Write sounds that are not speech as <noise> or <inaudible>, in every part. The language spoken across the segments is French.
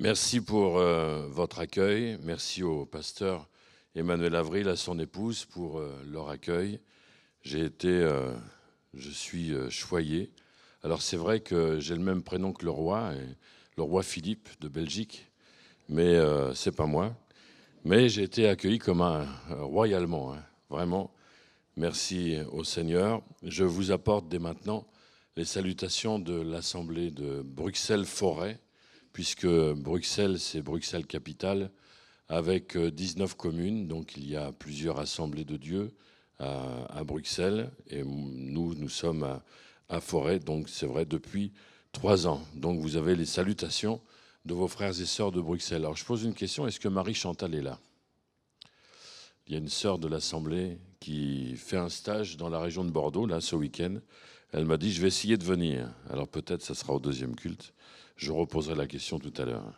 Merci pour euh, votre accueil. Merci au pasteur Emmanuel Avril, à son épouse, pour euh, leur accueil. J'ai été, euh, je suis choyé. Alors c'est vrai que j'ai le même prénom que le roi, le roi Philippe de Belgique, mais c'est pas moi. Mais j'ai été accueilli comme un royalement, hein. vraiment. Merci au Seigneur. Je vous apporte dès maintenant les salutations de l'Assemblée de Bruxelles-Forêt puisque Bruxelles, c'est Bruxelles capitale, avec 19 euh, communes, donc il y a plusieurs assemblées de Dieu à, Bruxelles, et nous, nous sommes à, à Forêt, donc c'est vrai, depuis trois ans. Donc vous avez les salutations de vos frères et sœurs de Bruxelles. Alors je pose une question, est-ce que Marie Chantal est là? Il y a une sœur de l'Assemblée qui fait un stage dans la région de Bordeaux, là, ce week-end. Elle m'a dit, je vais essayer de venir. Alors peut-être ça sera au deuxième culte. Je reposerai la question tout à l'heure.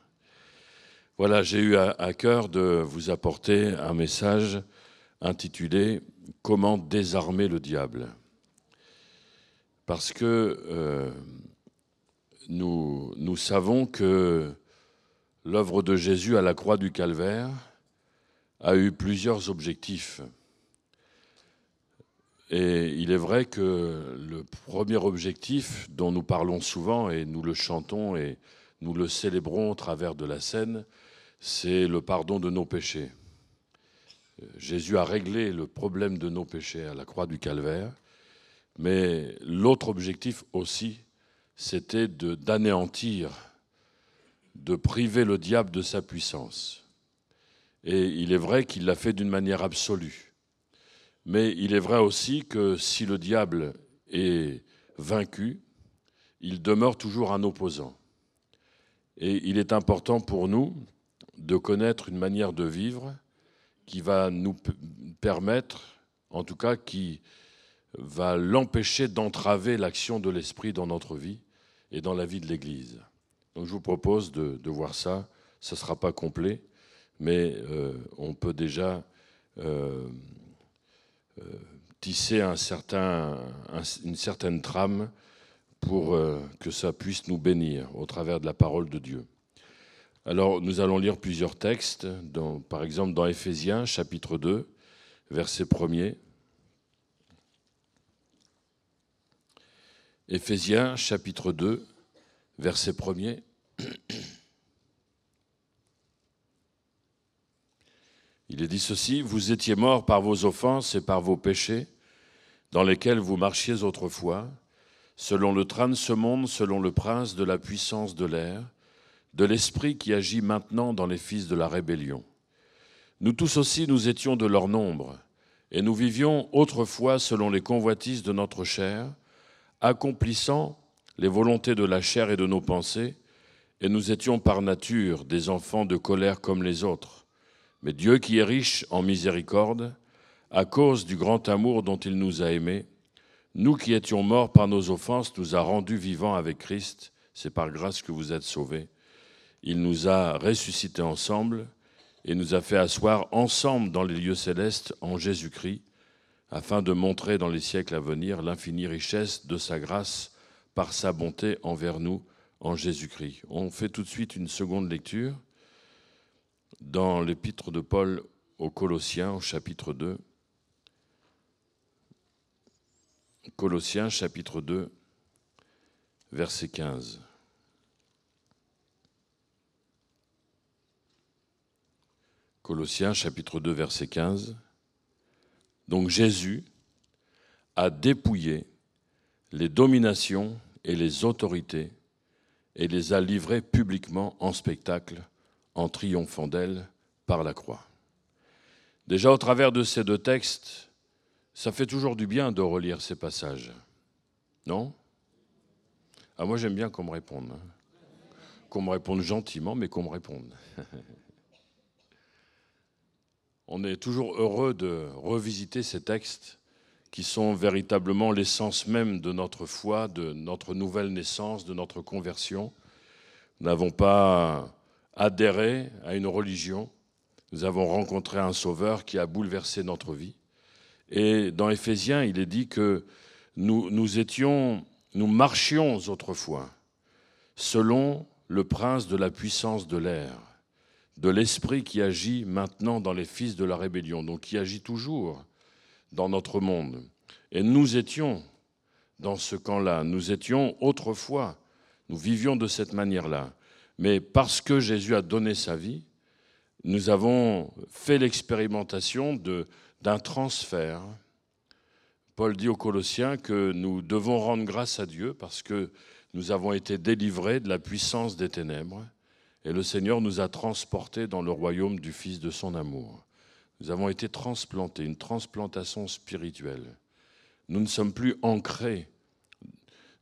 Voilà, j'ai eu à, cœur de vous apporter un message intitulé Comment désarmer le diable? Parce que euh, nous, nous savons que l'œuvre de Jésus à la croix du Calvaire a eu plusieurs objectifs. Et il est vrai que le premier objectif dont nous parlons souvent, et nous le chantons et nous le célébrons au travers de la scène, c'est le pardon de nos péchés. Jésus a réglé le problème de nos péchés à la croix du calvaire, mais l'autre objectif aussi, c'était d'anéantir, de priver le diable de sa puissance. Et il est vrai qu'il l'a fait d'une manière absolue. Mais il est vrai aussi que si le diable est vaincu, il demeure toujours un opposant. Et il est important pour nous de connaître une manière de vivre qui va nous permettre, en tout cas qui va l'empêcher d'entraver l'action de l'esprit dans notre vie et dans la vie de l'Église. Donc je vous propose de, voir ça. Ce ne sera pas complet, mais euh, on peut déjà euh, tisser une certaine trame pour euh, que ça puisse nous bénir au travers de la parole de Dieu. Alors nous allons lire plusieurs textes, par exemple dans Éphésiens chapitre 2, verset 1er. Éphésiens chapitre 2, verset 1er. <clears throat> Il est dit ceci, vous étiez morts par vos offenses et par vos péchés, dans lesquels vous marchiez autrefois, selon le train de ce monde, selon le prince de la puissance de l'air, de l'esprit qui agit maintenant dans les fils de la rébellion. Nous tous aussi, nous étions de leur nombre, et nous vivions autrefois selon les convoitises de notre chair, accomplissant les volontés de la chair et de nos pensées, et nous étions par nature des enfants de colère comme les autres. Mais Dieu qui est riche en miséricorde, à cause du grand amour dont il nous a aimés, nous qui étions morts par nos offenses, nous a rendus vivants avec Christ. C'est par grâce que vous êtes sauvés. Il nous a ressuscités ensemble et nous a fait asseoir ensemble dans les lieux célestes en Jésus-Christ, afin de montrer dans les siècles à venir l'infinie richesse de sa grâce par sa bonté envers nous en Jésus-Christ. On fait tout de suite une seconde lecture dans l'épître de Paul aux Colossiens au chapitre 2. Colossiens chapitre 2, verset 15. Colossiens chapitre 2, verset 15. Donc Jésus a dépouillé les dominations et les autorités et les a livrées publiquement en spectacle en triomphant d'elle par la croix. Déjà au travers de ces deux textes, ça fait toujours du bien de relire ces passages. Non? Ah, Moi j'aime bien qu'on me réponde. Hein. Qu'on me réponde gentiment, mais qu'on me réponde. <laughs> On est toujours heureux de revisiter ces textes qui sont véritablement l'essence même de notre foi, de notre nouvelle naissance, de notre conversion. Nous n'avons pas adhéré à une religion. Nous avons rencontré un sauveur qui a bouleversé notre vie. Et dans Éphésiens, il est dit que nous, nous étions, nous marchions autrefois selon le prince de la puissance de l'air, de l'esprit qui agit maintenant dans les fils de la rébellion, donc qui agit toujours dans notre monde. Et nous étions dans ce camp-là, nous étions autrefois, nous vivions de cette manière-là. Mais parce que Jésus a donné sa vie, nous avons fait l'expérimentation d'un transfert. Paul dit aux Colossiens que nous devons rendre grâce à Dieu parce que nous avons été délivrés de la puissance des ténèbres et le Seigneur nous a transportés dans le royaume du Fils de son amour. Nous avons été transplantés, une transplantation spirituelle. Nous ne sommes plus ancrés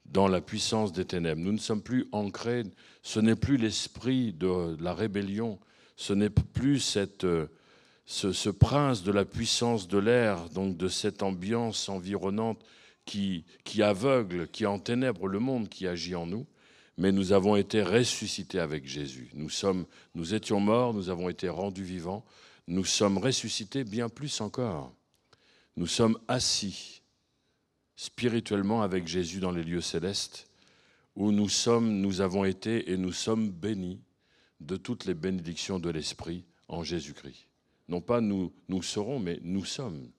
dans la puissance des ténèbres. Nous ne sommes plus ancrés, ce n'est plus l'esprit de la rébellion, ce n'est plus euh, ce, prince de la puissance de l'air, donc de cette ambiance environnante qui, qui aveugle, qui enténèbre le monde, qui agit en nous. Mais nous avons été ressuscités avec Jésus. Nous, sommes, nous étions morts, nous avons été rendus vivants, nous sommes ressuscités bien plus encore. Nous sommes assis spirituellement avec Jésus dans les lieux célestes, où nous sommes, nous avons été et nous sommes bénis de toutes les bénédictions de l'Esprit en Jésus-Christ. Non pas nous, nous serons, mais nous sommes.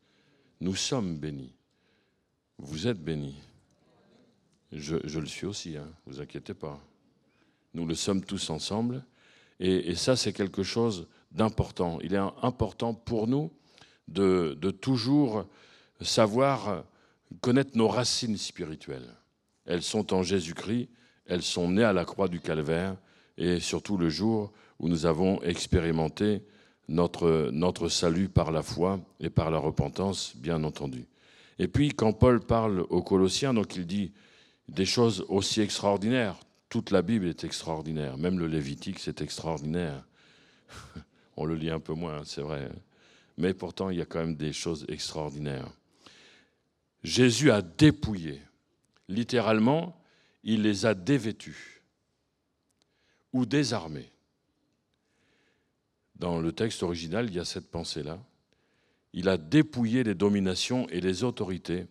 Nous sommes bénis. Vous êtes bénis. Je, le suis aussi, ne hein, vous inquiétez pas. Nous le sommes tous ensemble. Et, ça, c'est quelque chose d'important. Il est important pour nous de toujours savoir connaître nos racines spirituelles. Elles sont en Jésus-Christ, elles sont nées à la croix du Calvaire, et surtout le jour où nous avons expérimenté notre, notre salut par la foi et par la repentance, bien entendu. Et puis, quand Paul parle aux Colossiens, donc il dit des choses aussi extraordinaires. Toute la Bible est extraordinaire, même le Lévitique, c'est extraordinaire. <laughs> On le lit un peu moins, c'est vrai. Mais pourtant, il y a quand même des choses extraordinaires. Jésus a dépouillé, littéralement, il les a dévêtus ou désarmé. Dans le texte original, il y a cette pensée-là. Il a dépouillé les dominations et les autorités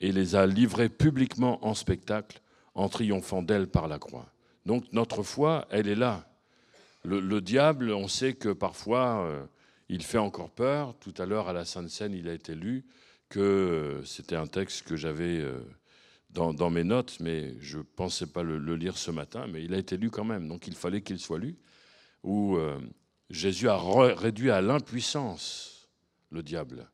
et les a livrées publiquement en spectacle en triomphant d'elles par la croix. Donc notre foi, elle est là. Le, diable, on sait que parfois, euh, il fait encore peur. Tout à l'heure, à la Sainte Seine, il a été lu que euh, c'était un texte que j'avais euh, dans, mes notes, mais je ne pensais pas le, lire ce matin, mais il a été lu quand même, donc il fallait qu'il soit lu, où euh, Jésus a réduit à l'impuissance le diable.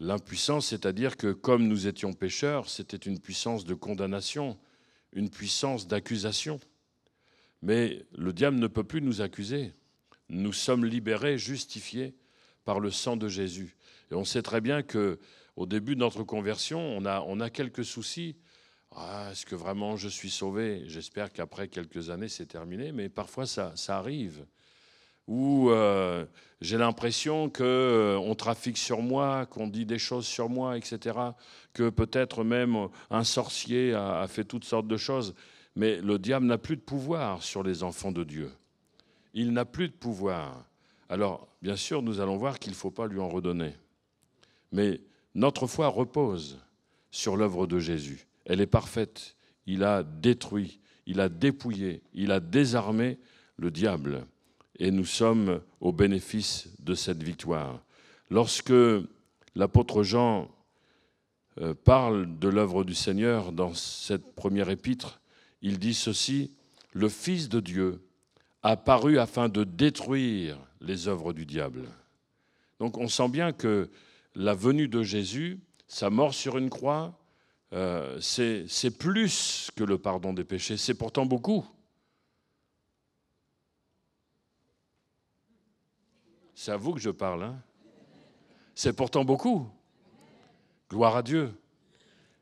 L'impuissance, c'est-à-dire que comme nous étions pécheurs, c'était une puissance de condamnation, une puissance d'accusation. Mais le diable ne peut plus nous accuser. Nous sommes libérés, justifiés par le sang de Jésus. Et on sait très bien que au début de notre conversion, on a, quelques soucis. Ah, est-ce que vraiment je suis sauvé? J'espère qu'après quelques années, c'est terminé, mais parfois ça, ça arrive. Ou euh, j'ai l'impression qu'on euh, trafique sur moi, qu'on dit des choses sur moi, etc. Que peut-être même un sorcier a, a fait toutes sortes de choses. Mais le diable n'a plus de pouvoir sur les enfants de Dieu. Il n'a plus de pouvoir. Alors, bien sûr, nous allons voir qu'il ne faut pas lui en redonner. Mais notre foi repose sur l'œuvre de Jésus. Elle est parfaite. Il a détruit, il a dépouillé, il a désarmé le diable. Et nous sommes au bénéfice de cette victoire. Lorsque l'apôtre Jean euh, parle de l'œuvre du Seigneur dans cette première épître, il dit ceci, le Fils de Dieu a paru afin de détruire les œuvres du diable. Donc on sent bien que la venue de Jésus, sa mort sur une croix, euh, c'est plus que le pardon des péchés, c'est pourtant beaucoup. C'est à vous que je parle. Hein c'est pourtant beaucoup. Gloire à Dieu.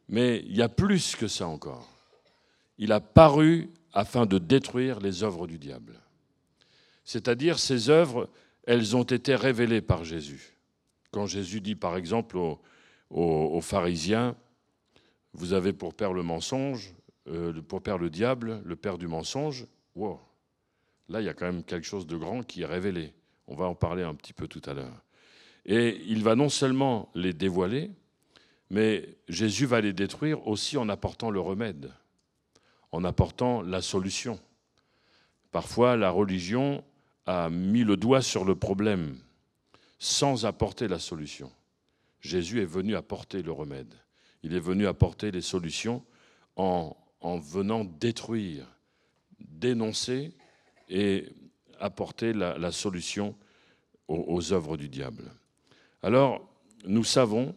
Mais il y a plus que ça encore. Il a paru afin de détruire les œuvres du diable. C'est-à-dire ces œuvres, elles ont été révélées par Jésus. Quand Jésus dit par exemple aux, pharisiens, vous avez pour père le mensonge, euh, pour père le diable, le père du mensonge, wow. là il y a quand même quelque chose de grand qui est révélé. On va en parler un petit peu tout à l'heure. Et il va non seulement les dévoiler, mais Jésus va les détruire aussi en apportant le remède, en apportant la solution. Parfois, la religion a mis le doigt sur le problème sans apporter la solution. Jésus est venu apporter le remède. Il est venu apporter les solutions en, venant détruire, dénoncer et apporter la, solution aux, aux œuvres du diable. Alors, nous savons,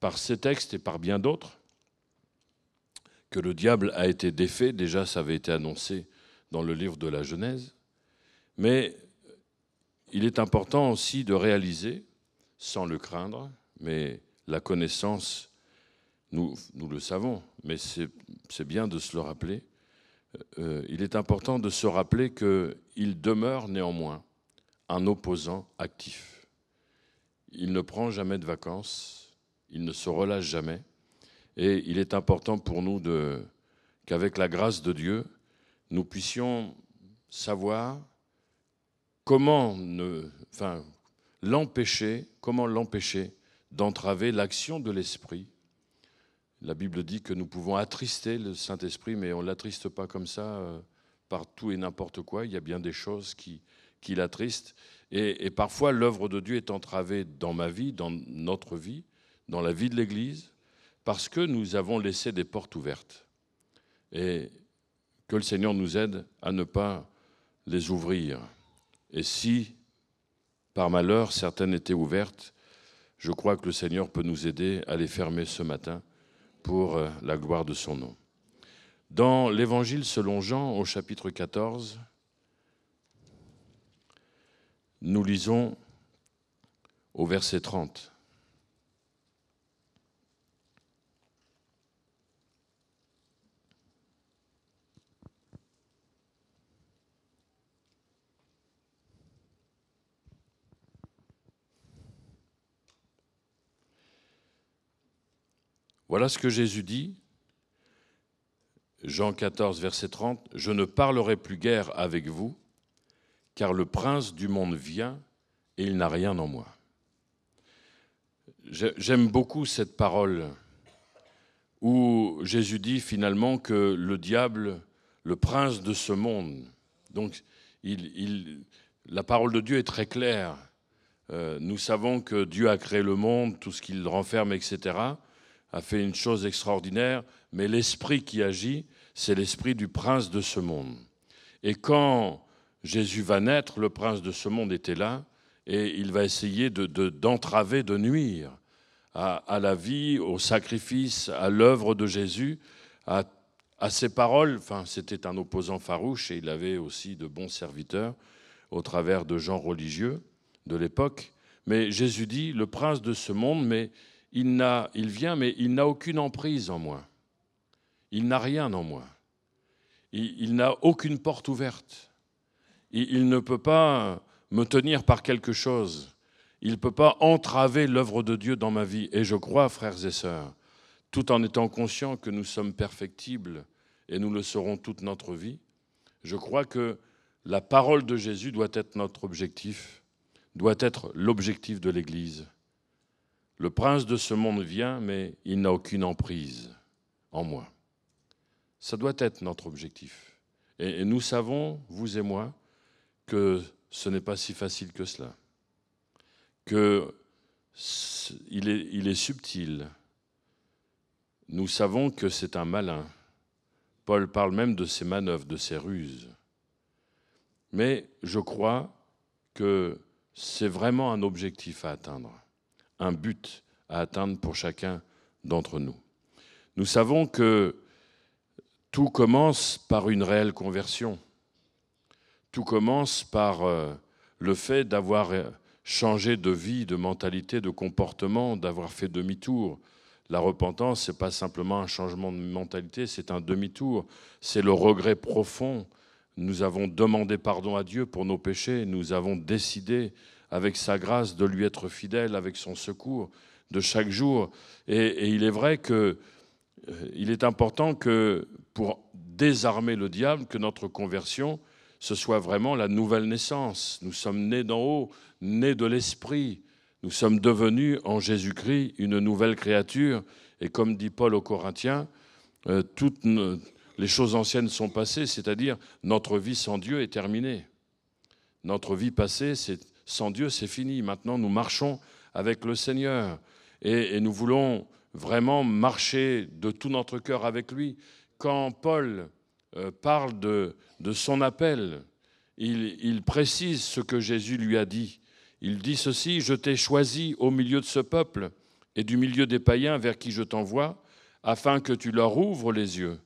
par ces textes et par bien d'autres, que le diable a été défait. Déjà, ça avait été annoncé dans le livre de la Genèse. Mais il est important aussi de réaliser, sans le craindre, mais la connaissance, nous, nous le savons, mais c'est bien de se le rappeler, euh, il est important de se rappeler qu'il demeure néanmoins un opposant actif. Il ne prend jamais de vacances, il ne se relâche jamais, et il est important pour nous qu'avec la grâce de Dieu, nous puissions savoir comment l'empêcher, comment l'empêcher d'entraver l'action de l'Esprit. La Bible dit que nous pouvons attrister le Saint-Esprit, mais on ne l'attriste pas comme ça euh, par tout et n'importe quoi. Il y a bien des choses qui, l'attristent. Et parfois, l'œuvre de Dieu est entravée dans ma vie, dans notre vie, dans la vie de l'Église, parce que nous avons laissé des portes ouvertes. Et que le Seigneur nous aide à ne pas les ouvrir. Et si, par malheur, certaines étaient ouvertes, je crois que le Seigneur peut nous aider à les fermer ce matin pour euh, la gloire de son nom. Dans l'Évangile selon Jean, au chapitre 14, nous lisons au verset 30. Voilà ce que Jésus dit. Jean 14, verset 30, Je ne parlerai plus guère avec vous, car le prince du monde vient et il n'a rien en moi. J'aime beaucoup cette parole où Jésus dit finalement que le diable, le prince de ce monde, donc la parole de Dieu est très claire. Euh, nous savons que Dieu a créé le monde, tout ce qu'il renferme, etc a fait une chose extraordinaire, mais l'esprit qui agit, c'est l'esprit du prince de ce monde. Et quand Jésus va naître, le prince de ce monde était là, et il va essayer d'entraver, de, de, nuire à, la vie, au sacrifice, à l'œuvre de Jésus, à, à ses paroles. Enfin, c'était un opposant farouche, et il avait aussi de bons serviteurs au travers de gens religieux de l'époque. Mais Jésus dit, le prince de ce monde, mais il, vient, mais il n'a aucune emprise en moi. Il n'a rien en moi. Il, n'a aucune porte ouverte. Il, il, ne peut pas me tenir par quelque chose. Il ne peut pas entraver l'œuvre de Dieu dans ma vie. Et je crois, frères et sœurs, tout en étant conscient que nous sommes perfectibles et nous le serons toute notre vie, je crois que la parole de Jésus doit être notre objectif, doit être l'objectif de l'Église. Le prince de ce monde vient, mais il n'a aucune emprise en moi. Ça doit être notre objectif. Et, nous savons, vous et moi, que ce n'est pas si facile que cela. Que il est, est subtil. Nous savons que c'est un malin. Paul parle même de ses manœuvres, de ses ruses. Mais je crois que c'est vraiment un objectif à atteindre un but à atteindre pour chacun d'entre nous. Nous savons que tout commence par une réelle conversion. Tout commence par euh, le fait d'avoir euh, changé de vie, de mentalité, de comportement, d'avoir fait demi-tour. La repentance, ce n'est pas simplement un changement de mentalité, c'est un demi-tour. C'est le regret profond. Nous avons demandé pardon à Dieu pour nos péchés. Nous avons décidé avec sa grâce, de lui être fidèle avec son secours de chaque jour. Et, il est vrai qu'il euh, est important que pour désarmer le diable, que notre conversion, ce soit vraiment la nouvelle naissance. Nous sommes nés d'en haut, nés de l'Esprit. Nous sommes devenus en Jésus-Christ une nouvelle créature. Et comme dit Paul aux Corinthiens, euh, toute les choses anciennes sont passées, c'est-à-dire notre vie sans Dieu est terminée. Notre vie passée, sans Dieu, c'est fini. Maintenant, nous marchons avec le Seigneur et, nous voulons vraiment marcher de tout notre cœur avec lui. Quand Paul euh, parle de, son appel, il précise ce que Jésus lui a dit. Il dit ceci, je t'ai choisi au milieu de ce peuple et du milieu des païens vers qui je t'envoie, afin que tu leur ouvres les yeux,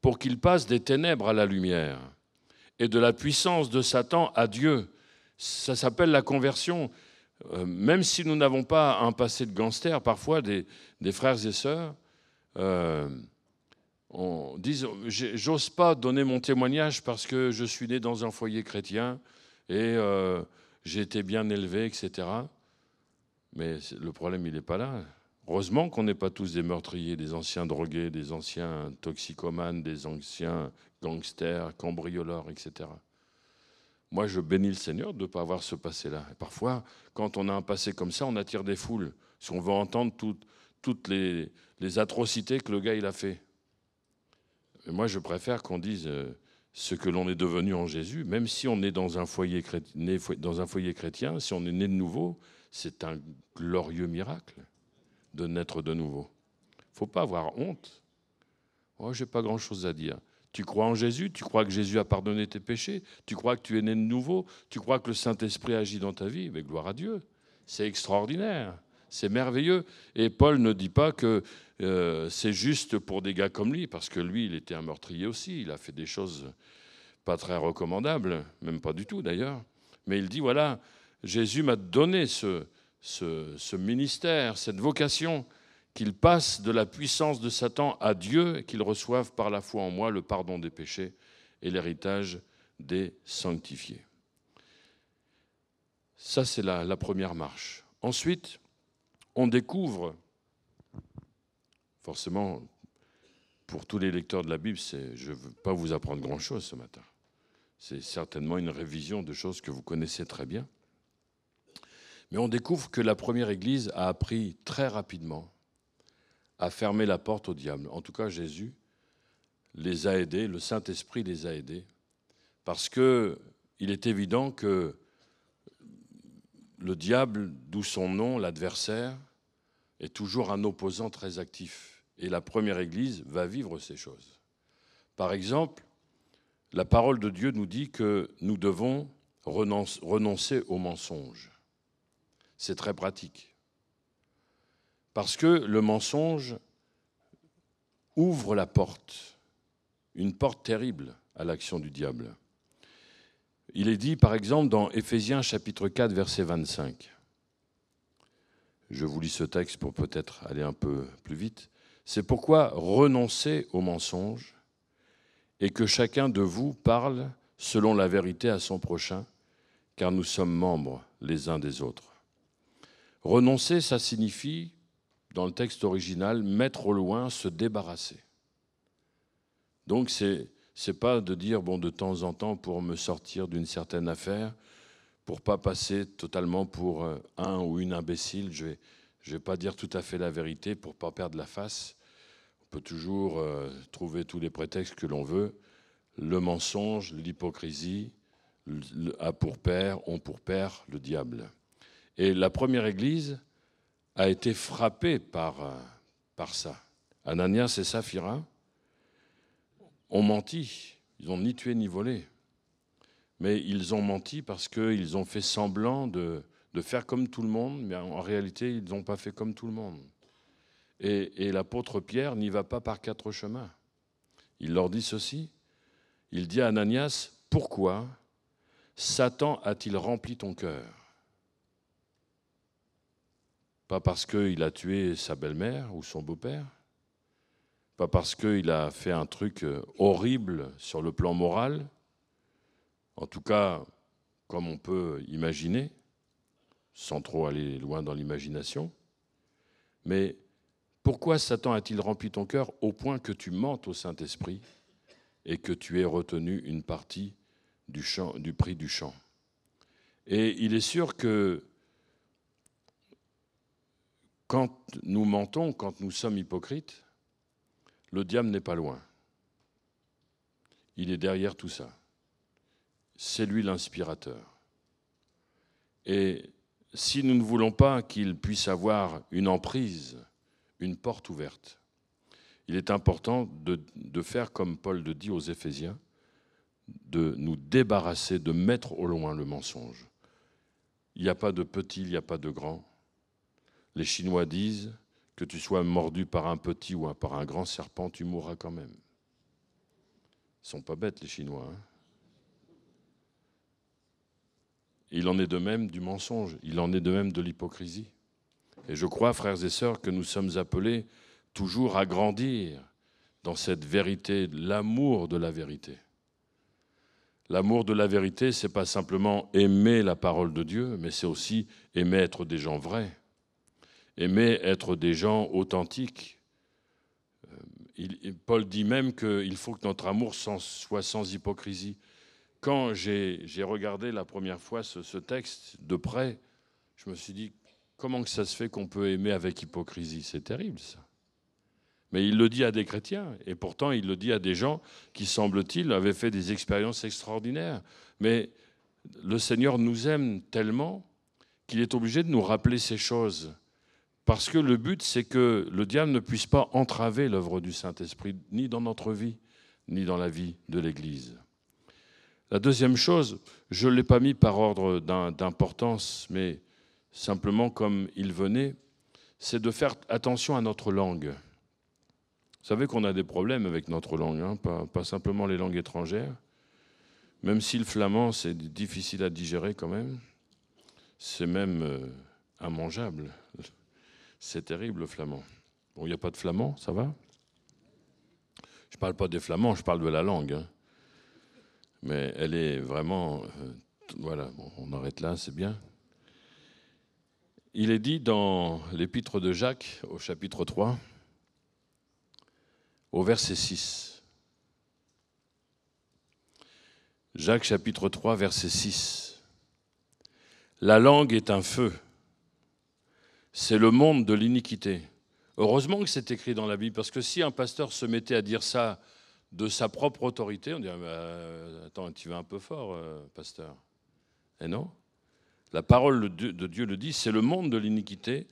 pour qu'ils passent des ténèbres à la lumière, et de la puissance de Satan à Dieu. Ça s'appelle la conversion. Euh, même si nous n'avons pas un passé de gangster, parfois des, frères et sœurs euh, disent J'ose pas donner mon témoignage parce que je suis né dans un foyer chrétien et euh, j'ai été bien élevé, etc. Mais le problème, il n'est pas là. Heureusement qu'on n'est pas tous des meurtriers, des anciens drogués, des anciens toxicomanes, des anciens gangsters, cambrioleurs, etc. Moi, je bénis le Seigneur de ne pas avoir ce passé-là. parfois, quand on a un passé comme ça, on attire des foules, si on veut entendre toutes les, atrocités que le gars il a fait. moi, je préfère qu'on dise euh, ce que l'on est devenu en Jésus, même si on est dans un foyer chrétien, si on est né de nouveau, c'est un glorieux miracle de naître de nouveau. Il ne faut pas avoir honte. Oh, j'ai pas grand-chose à dire. Tu crois en Jésus, tu crois que Jésus a pardonné tes péchés, tu crois que tu es né de nouveau, tu crois que le Saint-Esprit agit dans ta vie, mais gloire à Dieu. C'est extraordinaire, c'est merveilleux. Et Paul ne dit pas que euh, c'est juste pour des gars comme lui, parce que lui, il était un meurtrier aussi, il a fait des choses pas très recommandables, même pas du tout d'ailleurs. Mais il dit, voilà, Jésus m'a donné ce, ce, ministère, cette vocation, qu'il passe de la puissance de Satan à Dieu et qu'il reçoive par la foi en moi le pardon des péchés et l'héritage des sanctifiés. Ça, c'est la première marche. Ensuite, on découvre Forcément, pour tous les lecteurs de la Bible, je ne veux pas vous apprendre grand-chose ce matin. C'est certainement une révision de choses que vous connaissez très bien. Mais on découvre que la première Église a appris très rapidement à fermer la porte au diable. En tout cas, Jésus les a aidés, le Saint-Esprit les a aidés, parce qu'il est évident que le diable, d'où son nom, l'adversaire, est toujours un opposant très actif et la première Église va vivre ces choses. Par exemple, la parole de Dieu nous dit que nous devons renoncer au mensonge. C'est très pratique. Parce que le mensonge ouvre la porte, une porte terrible à l'action du diable. Il est dit, par exemple, dans Éphésiens chapitre 4, verset 25. Je vous lis ce texte pour peut-être aller un peu plus vite. C'est pourquoi renoncez au mensonge et que chacun de vous parle selon la vérité à son prochain, car nous sommes membres les uns des autres. Renoncer, ça signifie, dans le texte original, mettre au loin, se débarrasser. Donc c'est n'est pas de dire bon de temps en temps pour me sortir d'une certaine affaire, pour pas passer totalement pour euh, un ou une imbécile, je vais je vais pas dire tout à fait la vérité pour pas perdre la face peut toujours euh, trouver tous les prétextes que l'on veut. Le mensonge, l'hypocrisie a pour père, ont pour père le diable. Et la première Église a été frappée par, euh, par ça. Ananias et Saphira ont menti. Ils n'ont ni tué ni volé. Mais ils ont menti parce qu'ils ont fait semblant de, de faire comme tout le monde, mais en réalité, ils n'ont pas fait comme tout le monde. Et, l'apôtre Pierre n'y va pas par quatre chemins. Il leur dit ceci. Il dit à Ananias, pourquoi Satan a-t-il rempli ton cœur? Pas parce qu'il a tué sa belle-mère ou son beau-père, pas parce qu'il a fait un truc euh, horrible sur le plan moral, en tout cas comme on peut imaginer, sans trop aller loin dans l'imagination, mais pourquoi Satan a-t-il rempli ton cœur au point que tu mentes au Saint-Esprit et que tu aies retenu une partie du, du prix du champ? Et il est sûr que quand nous mentons, quand nous sommes hypocrites, le diable n'est pas loin. il est derrière tout ça. C'est lui l'inspirateur. Et si nous ne voulons pas qu'il puisse avoir une emprise, une porte ouverte, il est important de, faire comme Paul le dit aux Éphésiens, de nous débarrasser, de mettre au loin le mensonge. Il n'y a pas de petit, il n'y a pas de grand. Les Chinois disent que tu sois mordu par un petit ou par un grand serpent, tu mourras quand même. Ils sont pas bêtes les Chinois. Hein il en est de même du mensonge, il en est de même de l'hypocrisie. Et je crois, frères et sœurs, que nous sommes appelés toujours à grandir dans cette vérité, l'amour de la vérité. L'amour de la vérité, c'est pas simplement aimer la parole de Dieu, mais c'est aussi aimer être des gens vrais, aimer être des gens authentiques. Euh, Paul dit même qu'il faut que notre amour soit sans hypocrisie. Quand j'ai regardé la première fois ce, texte de près, je me suis dit, comment que ça se fait qu'on peut aimer avec hypocrisie? C'est terrible ça. Mais il le dit à des chrétiens, et pourtant il le dit à des gens qui, semble-t-il, avaient fait des expériences extraordinaires. Mais le Seigneur nous aime tellement qu'il est obligé de nous rappeler ces choses. Parce que le but, c'est que le diable ne puisse pas entraver l'œuvre du Saint-Esprit, ni dans notre vie, ni dans la vie de l'Église. La deuxième chose, je ne l'ai pas mis par ordre d'importance, mais simplement comme il venait, c'est de faire attention à notre langue. Vous savez qu'on a des problèmes avec notre langue, hein, pas, simplement les langues étrangères. Même si le flamand, c'est difficile à digérer quand même, c'est même euh, immangeable. C'est terrible le flamand. Bon, il n'y a pas de flamand, ça va? Je ne parle pas des flamands, je parle de la langue. Hein. Mais elle est vraiment... Euh, voilà, on arrête là, c'est bien. Il est dit dans l'épître de Jacques, au chapitre 3, au verset 6. Jacques chapitre 3, verset 6. La langue est un feu. C'est le monde de l'iniquité. Heureusement que c'est écrit dans la Bible, parce que si un pasteur se mettait à dire ça de sa propre autorité, on dirait, euh, attends, tu vas un peu fort, euh, pasteur. Et non La parole de Dieu le dit, c'est le monde de l'iniquité.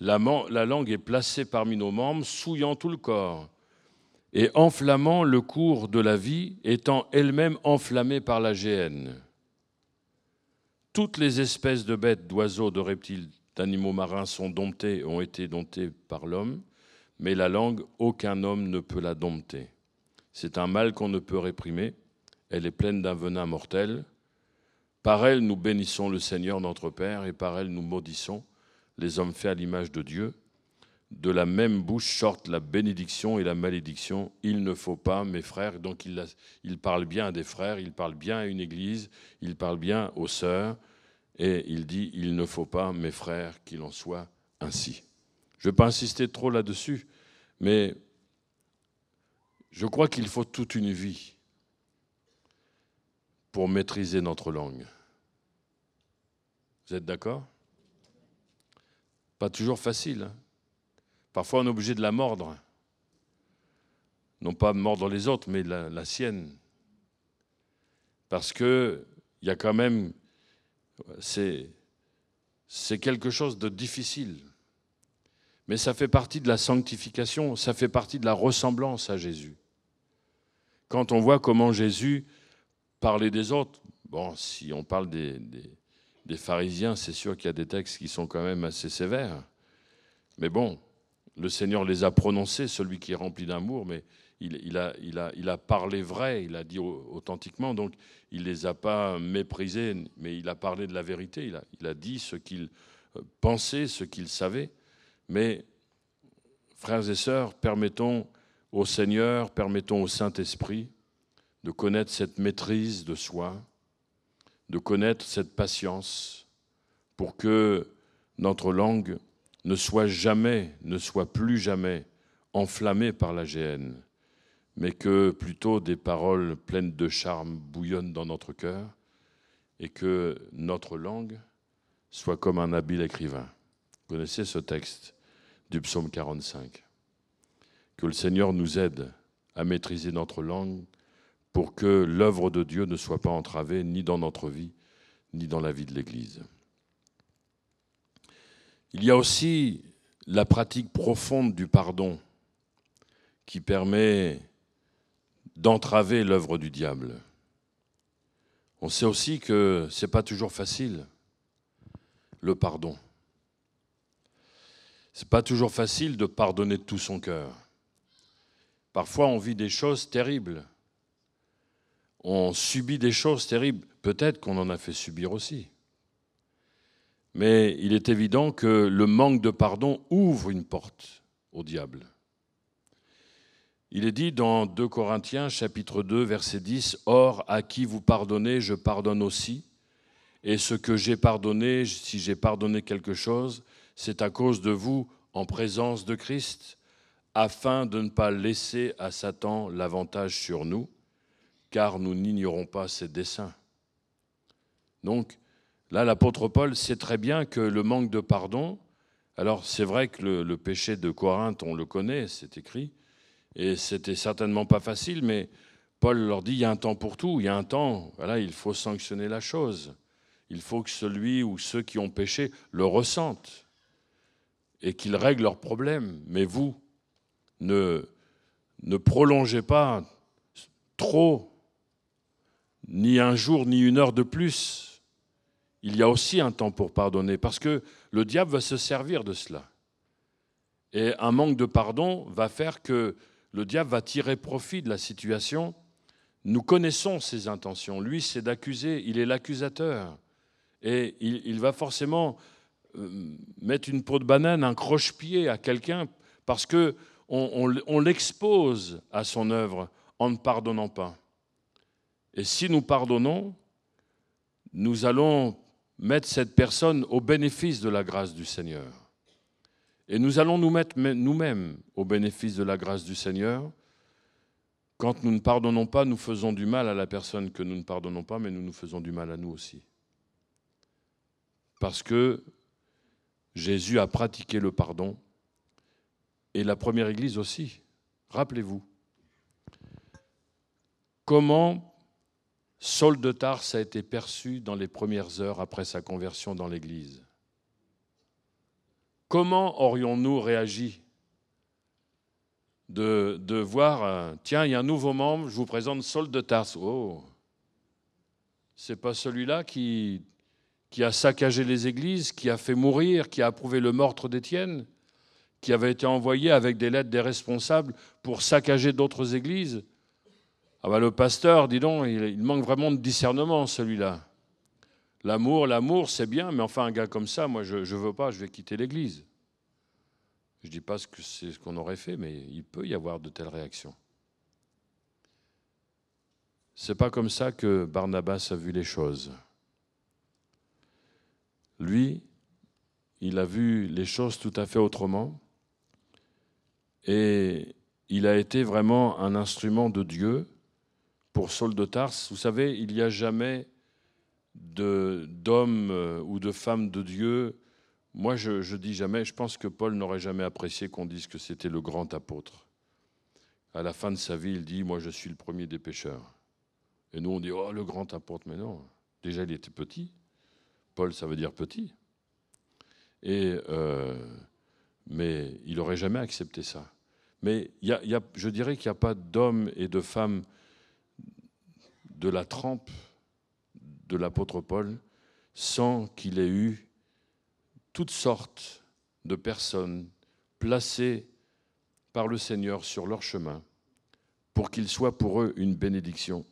La, la langue est placée parmi nos membres, souillant tout le corps et enflammant le cours de la vie, étant elle-même enflammée par la géhenne. Toutes les espèces de bêtes, d'oiseaux, de reptiles, d'animaux marins sont domptées, ont été domptées par l'homme, mais la langue, aucun homme ne peut la dompter. C'est un mal qu'on ne peut réprimer, elle est pleine d'un venin mortel. Par elle, nous bénissons le Seigneur notre Père, et par elle, nous maudissons les hommes faits à l'image de Dieu de la même bouche sortent la bénédiction et la malédiction. Il ne faut pas, mes frères, donc il, il, parle bien à des frères, il parle bien à une église, il parle bien aux sœurs, et il dit, il ne faut pas, mes frères, qu'il en soit ainsi. Je ne vais pas insister trop là-dessus, mais je crois qu'il faut toute une vie pour maîtriser notre langue. Vous êtes d'accord? Pas toujours facile. Hein Parfois, on est obligé de la mordre. Non pas mordre les autres, mais la, sienne. Parce que il y a quand même. C'est, quelque chose de difficile. Mais ça fait partie de la sanctification, ça fait partie de la ressemblance à Jésus. Quand on voit comment Jésus parlait des autres, bon, si on parle des, des, des pharisiens, c'est sûr qu'il y a des textes qui sont quand même assez sévères. Mais bon, le Seigneur les a prononcés, celui qui est rempli d'amour, mais il, a, parlé vrai, il a dit authentiquement, donc il ne les a pas méprisés, mais il a parlé de la vérité, il a, il a dit ce qu'il euh, pensait, ce qu'il savait. Mais, frères et sœurs, permettons au Seigneur, permettons au Saint-Esprit de connaître cette maîtrise de soi, de connaître cette patience, pour que notre langue ne soit jamais, ne soit plus jamais enflammé par la géhenne, mais que plutôt des paroles pleines de charme bouillonnent dans notre cœur et que notre langue soit comme un habile écrivain. Vous connaissez ce texte du psaume 45. Que le Seigneur nous aide à maîtriser notre langue pour que l'œuvre de Dieu ne soit pas entravée ni dans notre vie, ni dans la vie de l'Église. Il y a aussi la pratique profonde du pardon qui permet d'entraver l'œuvre du diable. On sait aussi que ce n'est pas toujours facile, le pardon. Ce n'est pas toujours facile de pardonner de tout son cœur. Parfois, on vit des choses terribles. On subit des choses terribles. Peut-être qu'on en a fait subir aussi. Mais il est évident que le manque de pardon ouvre une porte au diable. Il est dit dans 2 Corinthiens chapitre 2 verset 10, Or à qui vous pardonnez, je pardonne aussi, et ce que j'ai pardonné, si j'ai pardonné quelque chose, c'est à cause de vous en présence de Christ, afin de ne pas laisser à Satan l'avantage sur nous, car nous n'ignorons pas ses desseins. Donc, là, l'apôtre Paul sait très bien que le manque de pardon, alors c'est vrai que le, le, péché de Corinthe, on le connaît, c'est écrit, et c'était certainement pas facile, mais Paul leur dit, il y a un temps pour tout, il y a un temps, voilà, il faut sanctionner la chose. Il faut que celui ou ceux qui ont péché le ressentent et qu'ils règlent leurs problèmes. Mais vous, ne, ne prolongez pas trop, ni un jour, ni une heure de plus. Il y a aussi un temps pour pardonner, parce que le diable va se servir de cela. Et un manque de pardon va faire que le diable va tirer profit de la situation. Nous connaissons ses intentions. Lui, c'est d'accuser, il est l'accusateur. Et il, va forcément euh, mettre une peau de banane, un croche-pied à quelqu'un, parce que on l'expose à son œuvre en ne pardonnant pas. Et si nous pardonnons, nous allons mettre cette personne au bénéfice de la grâce du Seigneur. Et nous allons nous mettre nous-mêmes au bénéfice de la grâce du Seigneur. Quand nous ne pardonnons pas, nous faisons du mal à la personne que nous ne pardonnons pas, mais nous nous faisons du mal à nous aussi. Parce que Jésus a pratiqué le pardon, et la première Église aussi. Rappelez-vous. Comment Saul de Tarse a été perçu dans les premières heures après sa conversion dans l'Église? Comment aurions-nous réagi de, voir, tiens, il y a un nouveau membre, je vous présente Saul de Tarse. Oh, c'est pas celui-là qui, a saccagé les églises, qui a fait mourir, qui a approuvé le meurtre d'Étienne, qui avait été envoyé avec des lettres des responsables pour saccager d'autres églises? Ah ben le pasteur, dis donc, il manque vraiment de discernement, celui-là. L'amour, l'amour, c'est bien, mais enfin, un gars comme ça, moi, je ne veux pas, je vais quitter l'Église. Je ne dis pas que c'est ce qu'on aurait fait, mais il peut y avoir de telles réactions. C'est pas comme ça que Barnabas a vu les choses. Lui, il a vu les choses tout à fait autrement et il a été vraiment un instrument de Dieu pour Saul de Tarse. Vous savez, il n'y a jamais d'homme euh, ou de femme de Dieu. Moi, je, dis jamais, je pense que Paul n'aurait jamais apprécié qu'on dise que c'était le grand apôtre. À la fin de sa vie, il dit, moi je suis le premier des pécheurs. Et nous, on dit, oh, le grand apôtre, mais non, déjà il était petit. Paul, ça veut dire petit. Et, euh, mais il n'aurait jamais accepté ça. Mais y y a, je dirais qu'il n'y a pas d'hommes et de femmes de la trempe de l'apôtre Paul sans qu'il ait eu toutes sortes de personnes placées par le Seigneur sur leur chemin pour qu'il soit pour eux une bénédiction.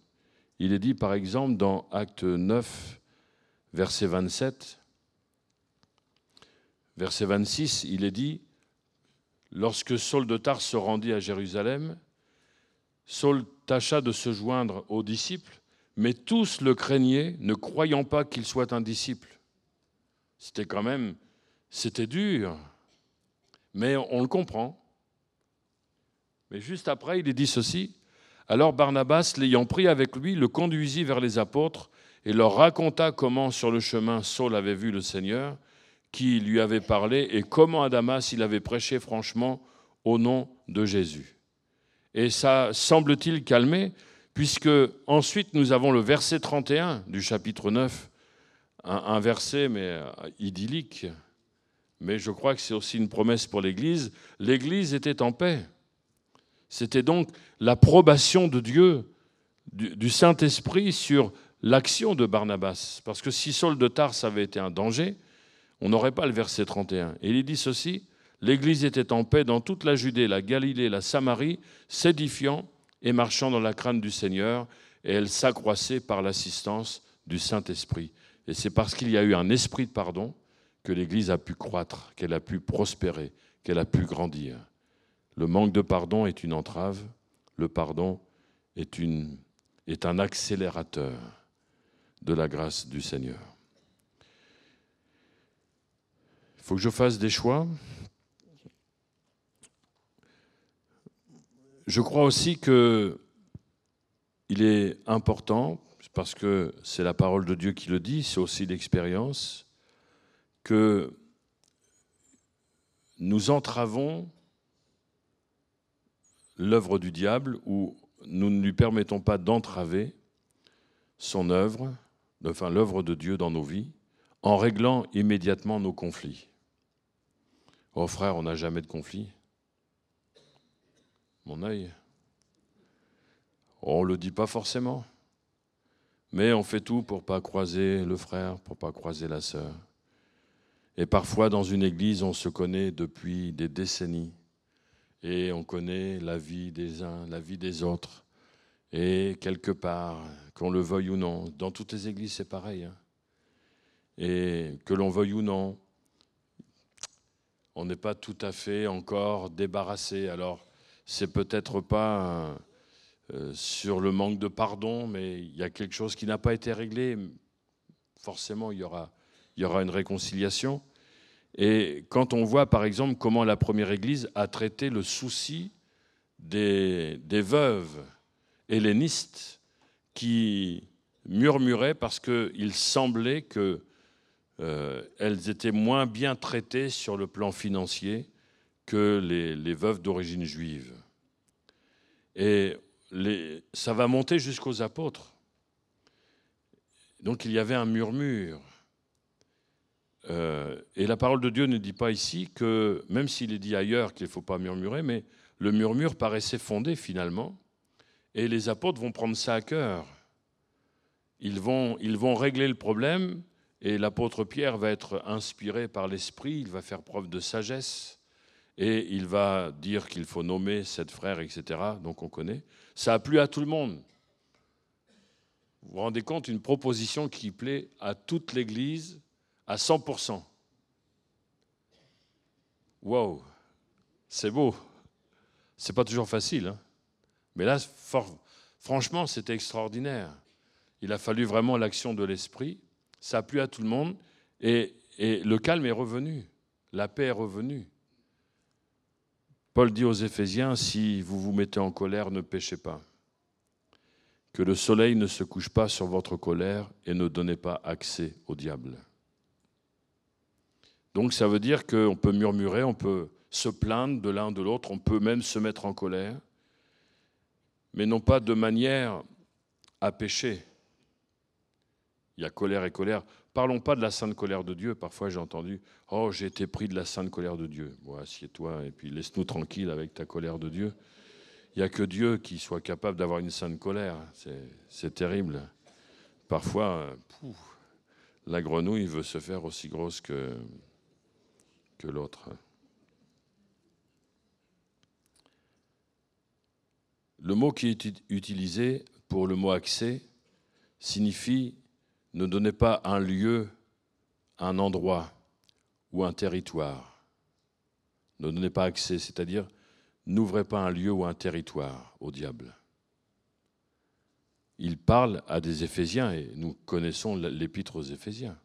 Il est dit par exemple dans Acte 9, verset 27, verset 26, il est dit, lorsque Saul de Tarse se rendit à Jérusalem, Saul tâcha de se joindre aux disciples, mais tous le craignaient, ne croyant pas qu'il soit un disciple. C'était quand même, c'était dur, mais on le comprend. Mais juste après, il est dit ceci, alors Barnabas, l'ayant pris avec lui, le conduisit vers les apôtres et leur raconta comment sur le chemin Saul avait vu le Seigneur, qui lui avait parlé, et comment à Damas il avait prêché franchement au nom de Jésus. Et ça semble-t-il calmer, puisque ensuite nous avons le verset 31 du chapitre 9, un, verset euh, idyllique, mais je crois que c'est aussi une promesse pour l'Église. L'Église était en paix. C'était donc l'approbation de Dieu, du, Saint-Esprit sur l'action de Barnabas. Parce que si Saul de Tarse avait été un danger, on n'aurait pas le verset 31. Et il dit ceci, l'Église était en paix dans toute la Judée, la Galilée, la Samarie, s'édifiant et marchant dans la crainte du Seigneur, et elle s'accroissait par l'assistance du Saint-Esprit. Et c'est parce qu'il y a eu un esprit de pardon que l'Église a pu croître, qu'elle a pu prospérer, qu'elle a pu grandir. Le manque de pardon est une entrave, le pardon est, une, est un accélérateur de la grâce du Seigneur. Il faut que je fasse des choix. Je crois aussi que il est important, parce que c'est la parole de Dieu qui le dit, c'est aussi l'expérience, que nous entravons l'œuvre du diable ou nous ne lui permettons pas d'entraver son œuvre, enfin l'œuvre de Dieu dans nos vies, en réglant immédiatement nos conflits. Oh frère, on n'a jamais de conflit. Mon œil. On ne le dit pas forcément. Mais on fait tout pour pas croiser le frère, pour pas croiser la sœur. Et parfois, dans une église, on se connaît depuis des décennies et on connaît la vie des uns, la vie des autres. Et quelque part, qu'on le veuille ou non, dans toutes les églises, c'est pareil. Hein. Et que l'on veuille ou non, on n'est pas tout à fait encore débarrassé. Alors, c'est peut-être pas euh, sur le manque de pardon, mais il y a quelque chose qui n'a pas été réglé. Forcément, il y aura, il y aura une réconciliation. Et quand on voit, par exemple, comment la première Église a traité le souci des, veuves hellénistes qui murmuraient parce qu'il semblait qu'elles euh, étaient moins bien traitées sur le plan financier que les, veuves d'origine juive. Et ça va monter jusqu'aux apôtres. Donc il y avait un murmure. Euh, et la parole de Dieu ne dit pas ici que, même s'il est dit ailleurs qu'il ne faut pas murmurer, mais le murmure paraissait fondé finalement. Et les apôtres vont prendre ça à cœur. Ils vont, ils vont régler le problème et l'apôtre Pierre va être inspiré par l'Esprit, il va faire preuve de sagesse et il va dire qu'il faut nommer cette frère, etc. Donc on connaît. Ça a plu à tout le monde. Vous vous rendez compte, une proposition qui plaît à toute l'Église à 100%. Wow, c'est beau. C'est pas toujours facile. Hein. Mais là, franchement, c'était extraordinaire. Il a fallu vraiment l'action de l'esprit. Ça a plu à tout le monde. Et le calme est revenu. La paix est revenue. Paul dit aux Éphésiens, si vous vous mettez en colère, ne péchez pas. Que le soleil ne se couche pas sur votre colère et ne donnez pas accès au diable. Donc ça veut dire qu'on peut murmurer, on peut se plaindre de l'un de l'autre, on peut même se mettre en colère, mais non pas de manière à pécher. Il y a colère et colère. Parlons pas de la sainte colère de Dieu. Parfois j'ai entendu Oh, j'ai été pris de la sainte colère de Dieu. Bon, assieds-toi et puis laisse-nous tranquille avec ta colère de Dieu. Il n'y a que Dieu qui soit capable d'avoir une sainte colère. C'est terrible. Parfois, la grenouille veut se faire aussi grosse que, que l'autre. Le mot qui est utilisé pour le mot accès signifie ne donnez pas un lieu, un endroit ou un territoire. Ne donnez pas accès, c'est-à-dire n'ouvrez pas un lieu ou un territoire au diable. Il parle à des Éphésiens et nous connaissons l'épître aux Éphésiens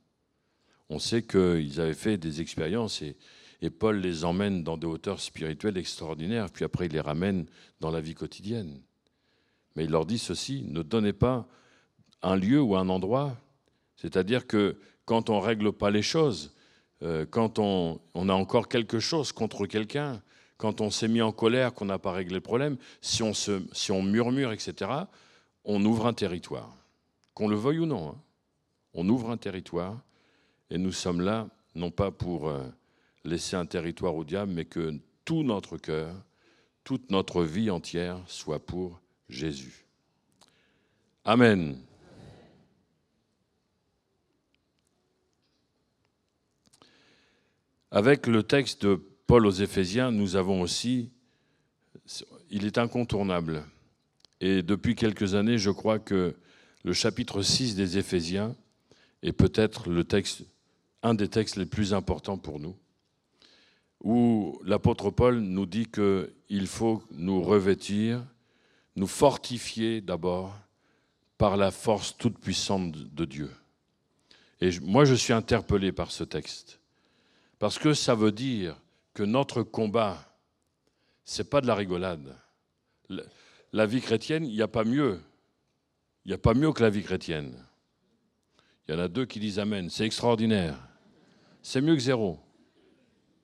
on sait qu'ils avaient fait des expériences et, Paul les emmène dans des hauteurs spirituelles extraordinaires, puis après il les ramène dans la vie quotidienne. Mais il leur dit ceci, ne donnez pas un lieu ou un endroit, c'est-à-dire que quand on ne règle pas les choses, euh, quand on, a encore quelque chose contre quelqu'un, quand on s'est mis en colère, qu'on n'a pas réglé le problème, si on, murmure, etc., on ouvre un territoire. Qu'on le veuille ou non, hein. on ouvre un territoire et nous sommes là, non pas pour euh, laisser un territoire au diable, mais que tout notre cœur, toute notre vie entière soit pour Jésus. Amen. Avec le texte de Paul aux Éphésiens, nous avons aussi, il est incontournable. Et depuis quelques années, je crois que le chapitre 6 des Éphésiens est peut-être le texte, un des textes les plus importants pour nous, où l'apôtre Paul nous dit qu'il faut nous revêtir, nous fortifier d'abord par la force toute puissante de Dieu. Et moi, je suis interpellé par ce texte. Parce que ça veut dire que notre combat, c'est pas de la rigolade. La vie chrétienne, il n'y a pas mieux. Il n'y a pas mieux que la vie chrétienne. Il y en a deux qui disent Amen. C'est extraordinaire. C'est mieux que zéro.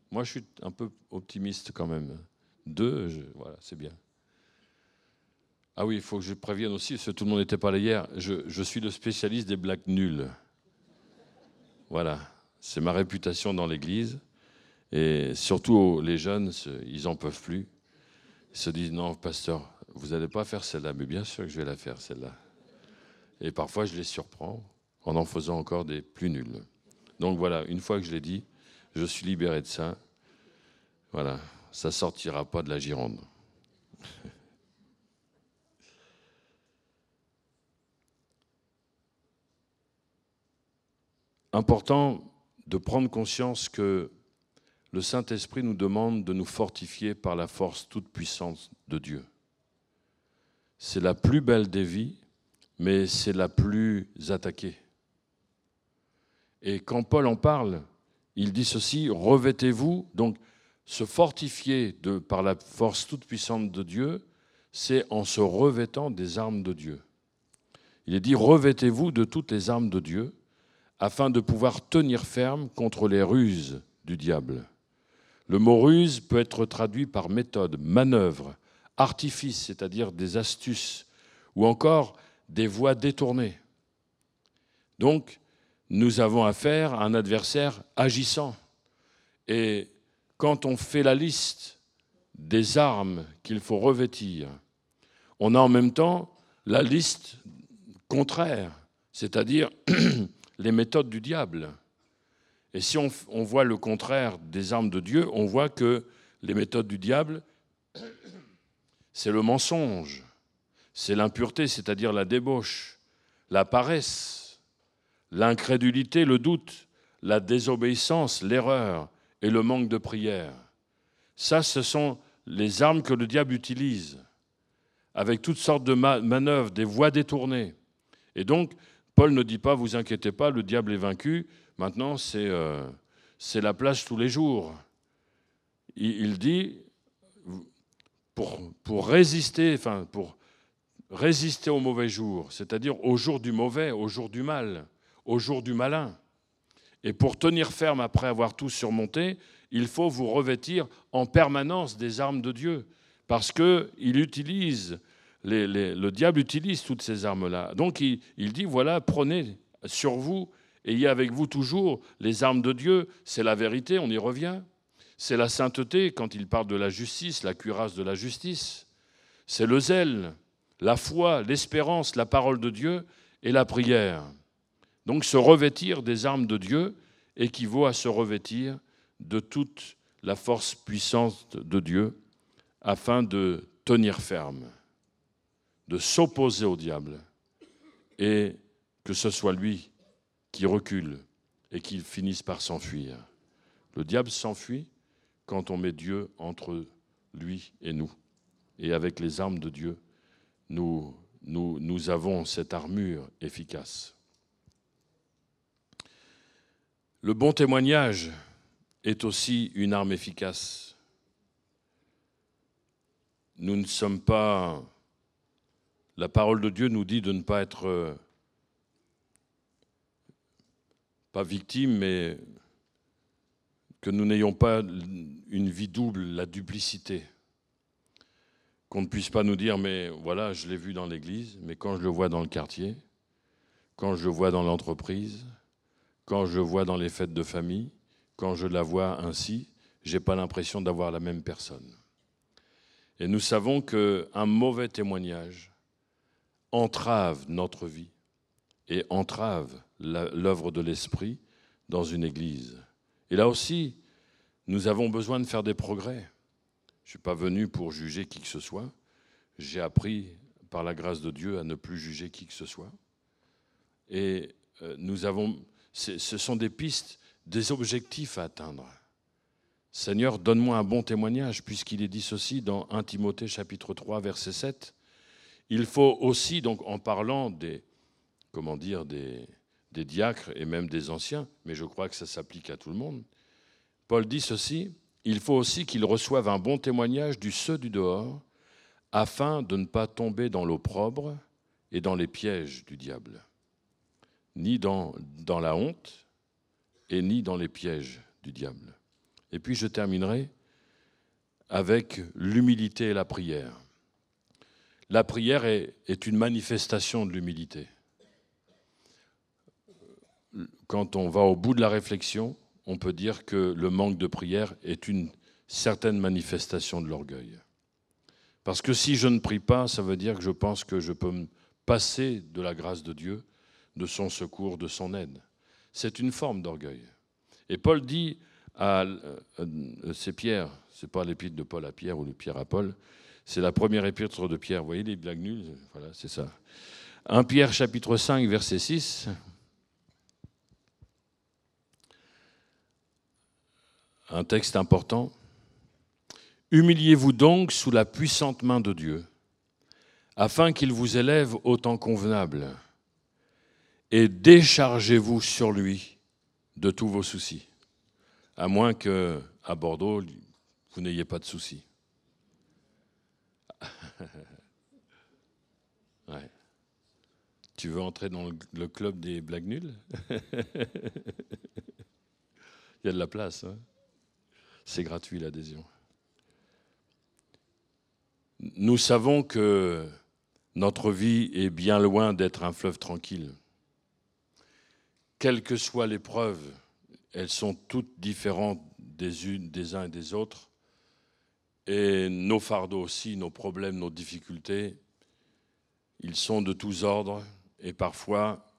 Moi, je suis un peu optimiste quand même. Deux, voilà, c'est bien. Ah oui, il faut que je prévienne aussi, parce que tout le monde n'était pas là hier, je, je suis le spécialiste des blagues nulles. Voilà. C'est ma réputation dans l'Église. Et surtout, les jeunes, ils n'en peuvent plus. Ils se disent, non, pasteur, vous n'allez pas faire celle-là. Mais bien sûr que je vais la faire, celle-là. Et parfois, je les surprends en en faisant encore des plus nuls. Donc voilà, une fois que je l'ai dit, je suis libéré de ça. Voilà, ça sortira pas de la Gironde. <laughs> Important de prendre conscience que le Saint-Esprit nous demande de nous fortifier par la force toute puissante de Dieu. C'est la plus belle des vies, mais c'est la plus attaquée. Et quand Paul en parle, il dit ceci, revêtez-vous, donc se fortifier par la force toute puissante de Dieu, c'est en se revêtant des armes de Dieu. Il est dit, revêtez-vous de toutes les armes de Dieu, afin de pouvoir tenir ferme contre les ruses du diable. Le mot ruse peut être traduit par méthode, manœuvre, artifice, c'est-à-dire des astuces, ou encore des voies détournées. Donc, nous avons affaire à un adversaire agissant. Et quand on fait la liste des armes qu'il faut revêtir, on a en même temps la liste contraire, c'est-à-dire <clears throat> les méthodes du diable. Et si on, voit le contraire des armes de Dieu, on voit que les méthodes du diable, <clears throat> c'est le mensonge, c'est l'impureté, c'est-à-dire la débauche, la paresse, l'incrédulité, le doute, la désobéissance, l'erreur et le manque de prière. Ça, ce sont les armes que le diable utilise, avec toutes sortes de manœuvres, des voies détournées. Et donc, Paul ne dit pas, vous inquiétez pas, le diable est vaincu, maintenant c'est euh, la plage tous les jours. Il, dit, pour, pour, résister, enfin, pour résister au mauvais jour, c'est-à-dire au jour du mauvais, au jour du mal, au jour du malin, et pour tenir ferme après avoir tout surmonté, il faut vous revêtir en permanence des armes de Dieu, parce qu'il utilise le diable utilise toutes ces armes-là. Donc il, dit, voilà, prenez sur vous, ayez avec vous toujours les armes de Dieu, c'est la vérité, on y revient. C'est la sainteté quand il parle de la justice, la cuirasse de la justice. C'est le zèle, la foi, l'espérance, la parole de Dieu et la prière. Donc se revêtir des armes de Dieu équivaut à se revêtir de toute la force puissante de Dieu afin de tenir ferme de s'opposer au diable et que ce soit lui qui recule et qu'il finisse par s'enfuir. Le diable s'enfuit quand on met Dieu entre lui et nous. Et avec les armes de Dieu, nous, avons cette armure efficace. Le bon témoignage est aussi une arme efficace. Nous ne sommes pas la parole de Dieu nous dit de ne pas être euh, pas victime, mais que nous n'ayons pas une vie double, la duplicité. qu'on ne puisse pas nous dire, mais voilà, je l'ai vu dans l'église, mais quand je le vois dans le quartier, quand je le vois dans l'entreprise, quand je le vois dans les fêtes de famille, quand je la vois ainsi, j'ai pas l'impression d'avoir la même personne. Et nous savons qu'un mauvais témoignage entrave notre vie et entrave l'œuvre de l'Esprit dans une église. Et là aussi, nous avons besoin de faire des progrès. Je ne suis pas venu pour juger qui que ce soit. J'ai appris, par la grâce de Dieu, à ne plus juger qui que ce soit. Et euh, nous avons, ce sont des pistes, des objectifs à atteindre. Seigneur, donne-moi un bon témoignage, puisqu'il est dit ceci dans 1 Timothée chapitre 3, verset 7. Il faut aussi, donc en parlant des, comment dire, des, diacres et même des anciens, mais je crois que ça s'applique à tout le monde, Paul dit ceci, il faut aussi qu'ils reçoivent un bon témoignage du ceux du dehors, afin de ne pas tomber dans l'opprobre et dans les pièges du diable, ni dans la honte et ni dans les pièges du diable. Et puis je terminerai avec l'humilité et la prière. La prière est, une manifestation de l'humilité. Quand on va au bout de la réflexion, on peut dire que le manque de prière est une certaine manifestation de l'orgueil. Parce que si je ne prie pas, ça veut dire que je pense que je peux me passer de la grâce de Dieu, de son secours, de son aide. C'est une forme d'orgueil. Et Paul dit à euh, c'est Pierre, c'est pas l'épître de Paul à Pierre ou de Pierre à Paul, c'est la première épître de Pierre. Vous voyez les blagues nulles Voilà, c'est ça. 1 Pierre chapitre 5 verset 6. Un texte important. Humiliez-vous donc sous la puissante main de Dieu, afin qu'il vous élève au temps convenable, et déchargez-vous sur lui de tous vos soucis, à moins que à Bordeaux vous n'ayez pas de soucis. <laughs> Tu veux entrer dans le club des blagues nulles? <laughs> Il y a de la place. Hein C'est gratuit l'adhésion. Nous savons que notre vie est bien loin d'être un fleuve tranquille. Quelle que soit l'épreuve, elles sont toutes différentes des unes, des uns et des autres. Et nos fardeaux aussi, nos problèmes, nos difficultés, ils sont de tous ordres et parfois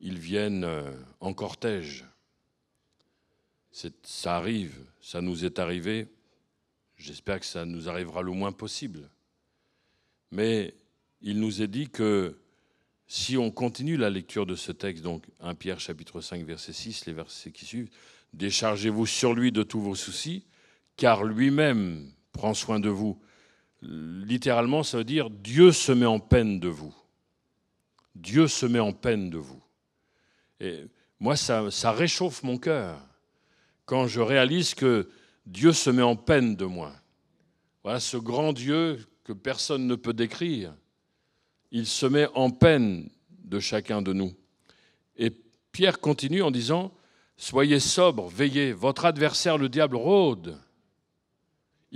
ils viennent euh, en cortège. Ça arrive, ça nous est arrivé. J'espère que ça nous arrivera le moins possible. Mais il nous est dit que si on continue la lecture de ce texte, donc 1 Pierre chapitre 5 verset 6, les versets qui suivent, déchargez-vous sur lui de tous vos soucis, car lui-même prend soin de vous. Littéralement, ça veut dire Dieu se met en peine de vous. Dieu se met en peine de vous. Et moi, ça, ça réchauffe mon cœur quand je réalise que Dieu se met en peine de moi. Voilà ce grand Dieu que personne ne peut décrire. Il se met en peine de chacun de nous. Et Pierre continue en disant, Soyez sobres, veillez, votre adversaire le diable rôde.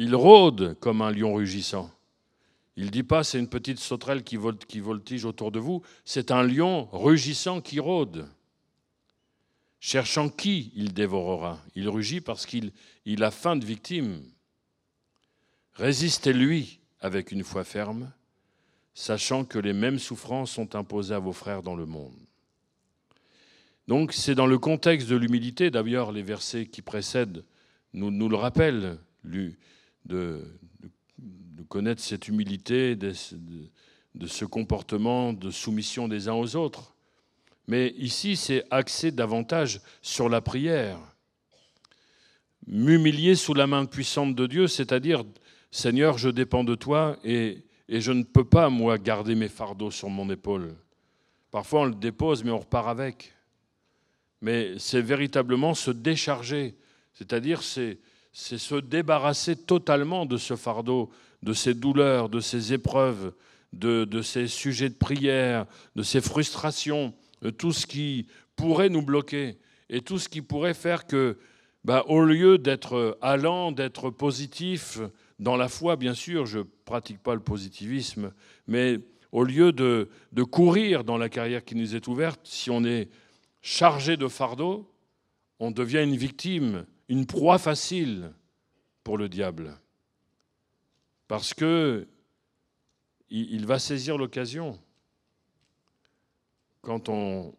Il rôde comme un lion rugissant. Il ne dit pas c'est une petite sauterelle qui, voltige autour de vous, c'est un lion rugissant qui rôde. Cherchant qui il dévorera. Il rugit parce qu'il il a faim de victimes. Résistez-lui avec une foi ferme, sachant que les mêmes souffrances sont imposées à vos frères dans le monde. Donc c'est dans le contexte de l'humilité, d'ailleurs les versets qui précèdent nous, nous le rappellent, de, connaître cette humilité, de, ce comportement de soumission des uns aux autres. Mais ici, c'est axé davantage sur la prière. M'humilier sous la main puissante de Dieu, c'est-à-dire Seigneur, je dépends de toi et, je ne peux pas, moi, garder mes fardeaux sur mon épaule. Parfois, on le dépose, mais on repart avec. Mais c'est véritablement se décharger, c'est-à-dire c'est, c'est se débarrasser totalement de ce fardeau, de ces douleurs, de ces épreuves, de, de ces sujets de prière, de ces frustrations, de tout ce qui pourrait nous bloquer et tout ce qui pourrait faire que, bah, au lieu d'être allant, d'être positif, dans la foi, bien sûr, je ne pratique pas le positivisme, mais au lieu de, de, courir dans la carrière qui nous est ouverte, si on est chargé de fardeau, on devient une victime, une proie facile pour le diable. Parce que il va saisir l'occasion. Quand on,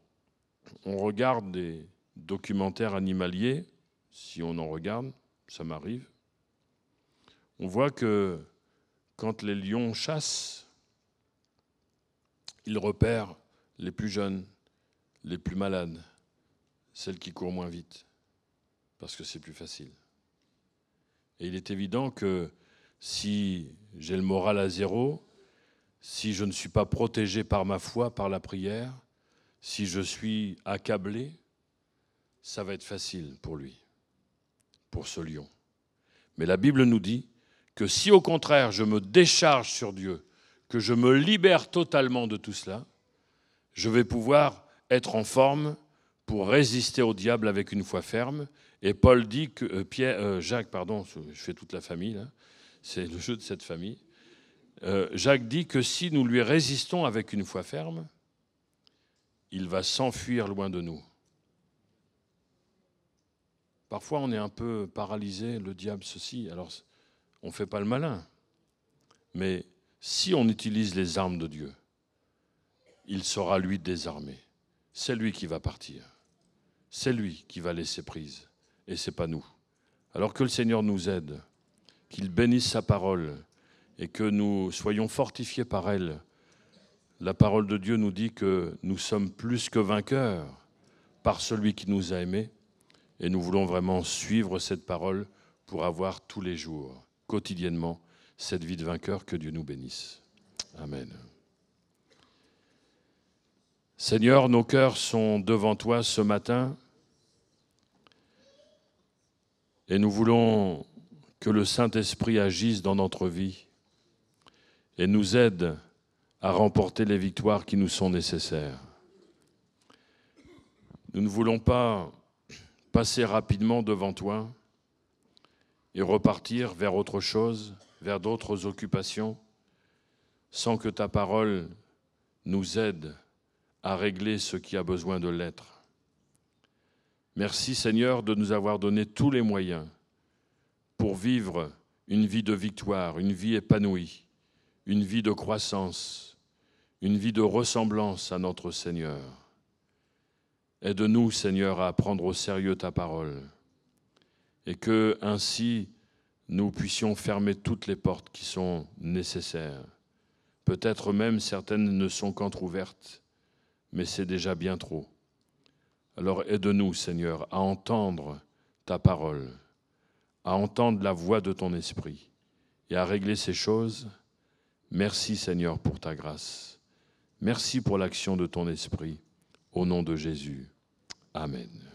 on regarde des documentaires animaliers, si on en regarde, ça m'arrive, on voit que quand les lions chassent, ils repèrent les plus jeunes, les plus malades, celles qui courent moins vite, parce que c'est plus facile. Et il est évident que si j'ai le moral à zéro, si je ne suis pas protégé par ma foi, par la prière, si je suis accablé, ça va être facile pour lui, pour ce lion. Mais la Bible nous dit que si au contraire je me décharge sur Dieu, que je me libère totalement de tout cela, je vais pouvoir être en forme pour résister au diable avec une foi ferme. Et Paul dit que euh, Pierre, euh, Jacques, pardon, je fais toute la famille, c'est le jeu de cette famille. Euh, Jacques dit que si nous lui résistons avec une foi ferme, il va s'enfuir loin de nous. Parfois, on est un peu paralysé, le diable, ceci. Alors, on ne fait pas le malin. Mais si on utilise les armes de Dieu, il sera lui désarmé. C'est lui qui va partir. C'est lui qui va laisser prise. Et ce n'est pas nous. Alors que le Seigneur nous aide, qu'il bénisse sa parole et que nous soyons fortifiés par elle la parole de Dieu nous dit que nous sommes plus que vainqueurs par celui qui nous a aimés. Et nous voulons vraiment suivre cette parole pour avoir tous les jours, quotidiennement, cette vie de vainqueur. Que Dieu nous bénisse. Amen. Seigneur, nos cœurs sont devant toi ce matin et nous voulons que le Saint-Esprit agisse dans notre vie et nous aide à remporter les victoires qui nous sont nécessaires. Nous ne voulons pas passer rapidement devant toi et repartir vers autre chose, vers d'autres occupations, sans que ta parole nous aide à régler ce qui a besoin de l'être. Merci Seigneur de nous avoir donné tous les moyens pour vivre une vie de victoire, une vie épanouie, une vie de croissance, une vie de ressemblance à notre Seigneur. Aide-nous, Seigneur, à prendre au sérieux ta parole et que ainsi nous puissions fermer toutes les portes qui sont nécessaires. Peut-être même certaines ne sont qu'entrouvertes, mais c'est déjà bien trop. Alors aide-nous, Seigneur, à entendre ta parole, à entendre la voix de ton esprit et à régler ces choses. Merci, Seigneur, pour ta grâce. Merci pour l'action de ton esprit. Au nom de Jésus. Amen.